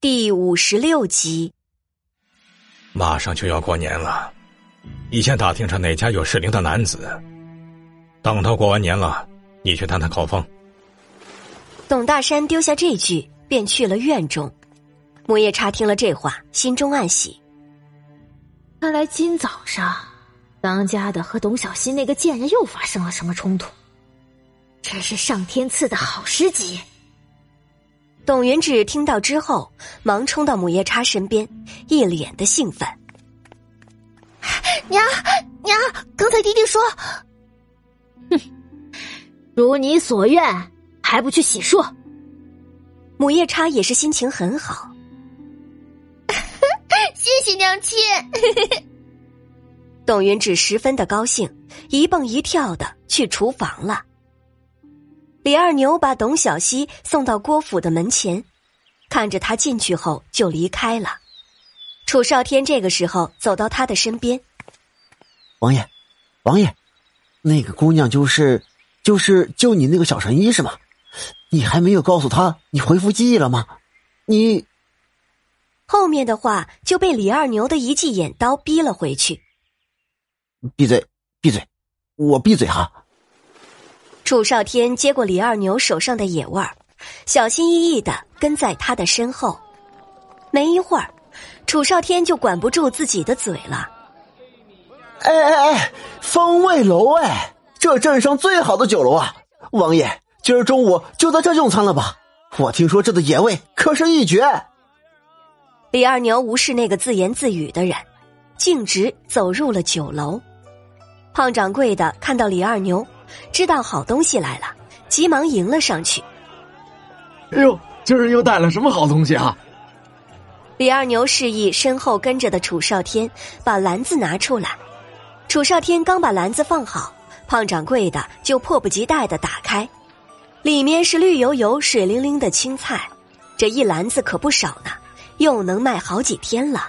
第五十六集，马上就要过年了，你先打听上哪家有适龄的男子。等到过完年了，你去探探口风。董大山丢下这句，便去了院中。木叶叉听了这话，心中暗喜。看来今早上，当家的和董小新那个贱人又发生了什么冲突。这是上天赐的好时机。董云志听到之后，忙冲到母夜叉身边，一脸的兴奋。娘娘，刚才弟弟说，哼，如你所愿，还不去洗漱？母夜叉也是心情很好。谢谢娘亲。董云志十分的高兴，一蹦一跳的去厨房了。李二牛把董小希送到郭府的门前，看着他进去后就离开了。楚少天这个时候走到他的身边：“王爷，王爷，那个姑娘就是就是救你那个小神医是吗？你还没有告诉他你恢复记忆了吗？你……”后面的话就被李二牛的一记眼刀逼了回去。闭嘴，闭嘴，我闭嘴哈。楚少天接过李二牛手上的野味儿，小心翼翼的跟在他的身后。没一会儿，楚少天就管不住自己的嘴了。哎哎哎，风味楼哎，这镇上最好的酒楼啊！王爷，今儿中午就在这用餐了吧？我听说这的野味可是一绝。李二牛无视那个自言自语的人，径直走入了酒楼。胖掌柜的看到李二牛。知道好东西来了，急忙迎了上去。哎呦，今儿又带了什么好东西啊？李二牛示意身后跟着的楚少天把篮子拿出来。楚少天刚把篮子放好，胖掌柜的就迫不及待的打开，里面是绿油油、水灵灵的青菜，这一篮子可不少呢，又能卖好几天了。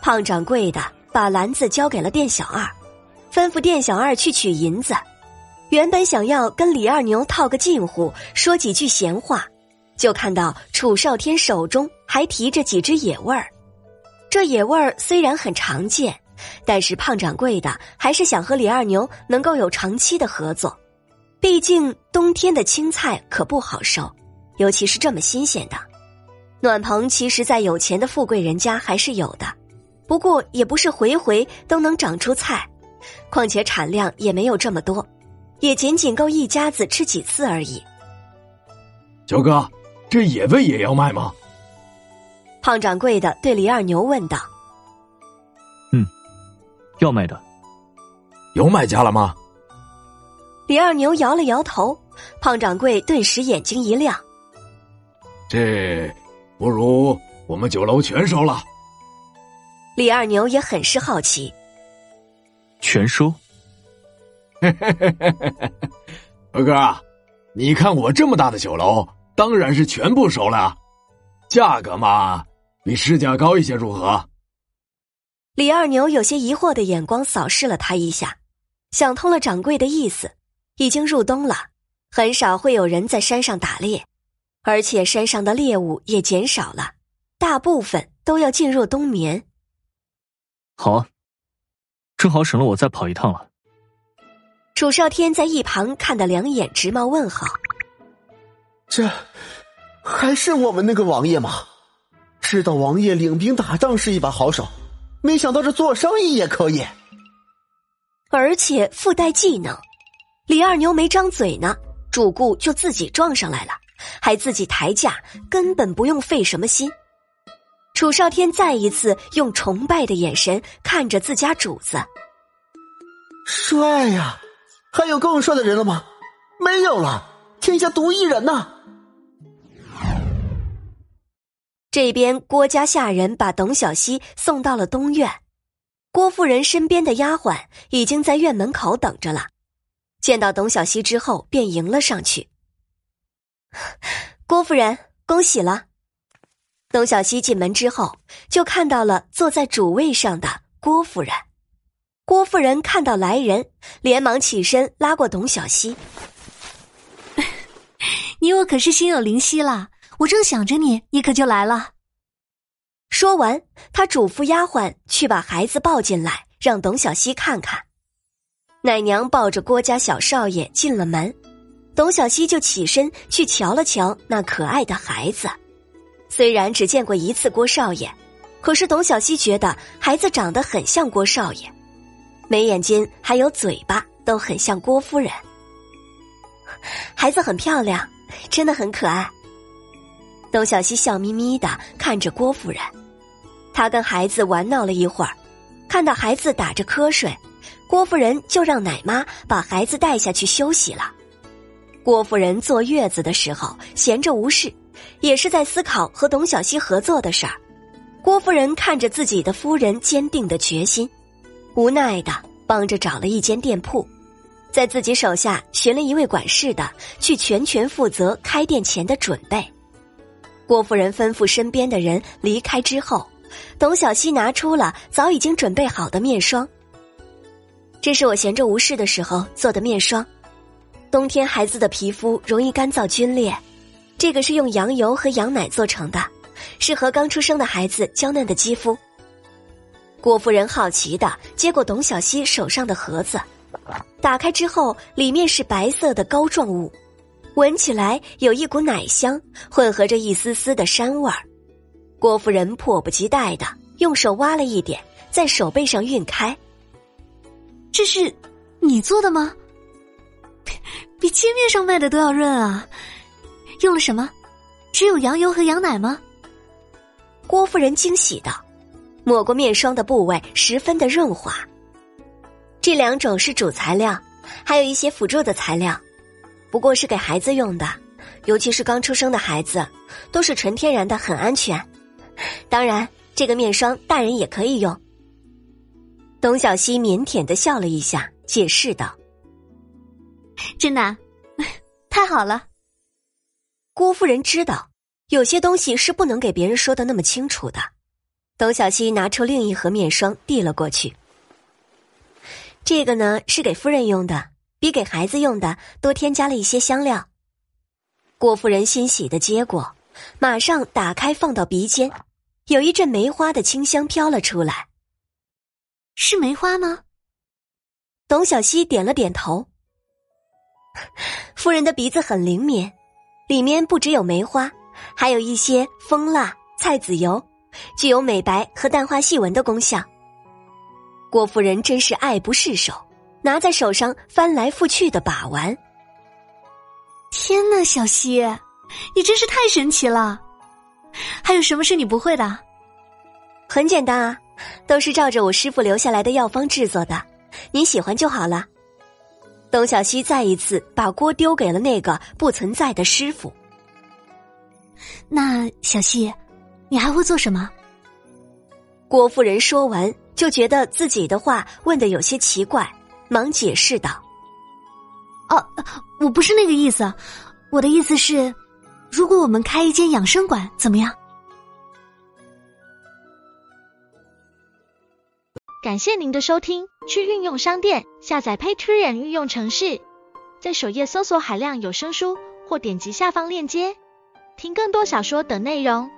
胖掌柜的把篮子交给了店小二，吩咐店小二去取银子。原本想要跟李二牛套个近乎，说几句闲话，就看到楚少天手中还提着几只野味儿。这野味儿虽然很常见，但是胖掌柜的还是想和李二牛能够有长期的合作。毕竟冬天的青菜可不好收，尤其是这么新鲜的。暖棚其实，在有钱的富贵人家还是有的，不过也不是回回都能长出菜，况且产量也没有这么多。也仅仅够一家子吃几次而已。九哥，这野味也要卖吗？胖掌柜的对李二牛问道。嗯，要卖的。有买家了吗？李二牛摇了摇头。胖掌柜顿时眼睛一亮。这不如我们酒楼全收了。李二牛也很是好奇。全收。嘿嘿嘿嘿嘿嘿，二哥，你看我这么大的酒楼，当然是全部收了。价格嘛，比市价高一些，如何？李二牛有些疑惑的眼光扫视了他一下，想通了掌柜的意思。已经入冬了，很少会有人在山上打猎，而且山上的猎物也减少了，大部分都要进入冬眠。好啊，正好省了我再跑一趟了。楚少天在一旁看得两眼直冒问号。这还是我们那个王爷吗？知道王爷领兵打仗是一把好手，没想到这做生意也可以，而且附带技能。李二牛没张嘴呢，主顾就自己撞上来了，还自己抬价，根本不用费什么心。楚少天再一次用崇拜的眼神看着自家主子，帅呀！还有更帅的人了吗？没有了，天下独一人呐！这边郭家下人把董小希送到了东院，郭夫人身边的丫鬟已经在院门口等着了。见到董小希之后，便迎了上去。郭夫人，恭喜了！董小希进门之后，就看到了坐在主位上的郭夫人。郭夫人看到来人，连忙起身拉过董小希：“ 你我可是心有灵犀了，我正想着你，你可就来了。”说完，他嘱咐丫鬟去把孩子抱进来，让董小希看看。奶娘抱着郭家小少爷进了门，董小希就起身去瞧了瞧那可爱的孩子。虽然只见过一次郭少爷，可是董小希觉得孩子长得很像郭少爷，眉眼睛还有嘴巴都很像郭夫人。孩子很漂亮，真的很可爱。董小希笑眯眯的看着郭夫人，她跟孩子玩闹了一会儿，看到孩子打着瞌睡，郭夫人就让奶妈把孩子带下去休息了。郭夫人坐月子的时候闲着无事，也是在思考和董小希合作的事儿。郭夫人看着自己的夫人坚定的决心，无奈的帮着找了一间店铺，在自己手下寻了一位管事的，去全权负责开店前的准备。郭夫人吩咐身边的人离开之后，董小希拿出了早已经准备好的面霜。这是我闲着无事的时候做的面霜，冬天孩子的皮肤容易干燥皲裂，这个是用羊油和羊奶做成的，适合刚出生的孩子娇嫩的肌肤。郭夫人好奇的接过董小希手上的盒子，打开之后，里面是白色的膏状物。闻起来有一股奶香，混合着一丝丝的膻味儿。郭夫人迫不及待的用手挖了一点，在手背上晕开。这是你做的吗？比街面上卖的都要润啊！用了什么？只有羊油和羊奶吗？郭夫人惊喜道，抹过面霜的部位十分的润滑。这两种是主材料，还有一些辅助的材料。不过是给孩子用的，尤其是刚出生的孩子，都是纯天然的，很安全。当然，这个面霜大人也可以用。董小希腼腆的笑了一下，解释道：“真的，太好了。”郭夫人知道，有些东西是不能给别人说的那么清楚的。董小希拿出另一盒面霜递了过去，这个呢是给夫人用的。比给孩子用的多添加了一些香料。郭夫人欣喜的接过，马上打开放到鼻尖，有一阵梅花的清香飘了出来。是梅花吗？董小希点了点头。夫人的鼻子很灵敏，里面不只有梅花，还有一些蜂蜡、菜籽油，具有美白和淡化细纹的功效。郭夫人真是爱不释手。拿在手上翻来覆去的把玩。天呐，小希，你真是太神奇了！还有什么是你不会的？很简单啊，都是照着我师傅留下来的药方制作的，你喜欢就好了。董小希再一次把锅丢给了那个不存在的师傅。那小希，你还会做什么？郭夫人说完，就觉得自己的话问的有些奇怪。忙解释道：“哦，我不是那个意思，我的意思是，如果我们开一间养生馆，怎么样？”感谢您的收听，去运用商店下载 Patreon 运用城市，在首页搜索海量有声书，或点击下方链接听更多小说等内容。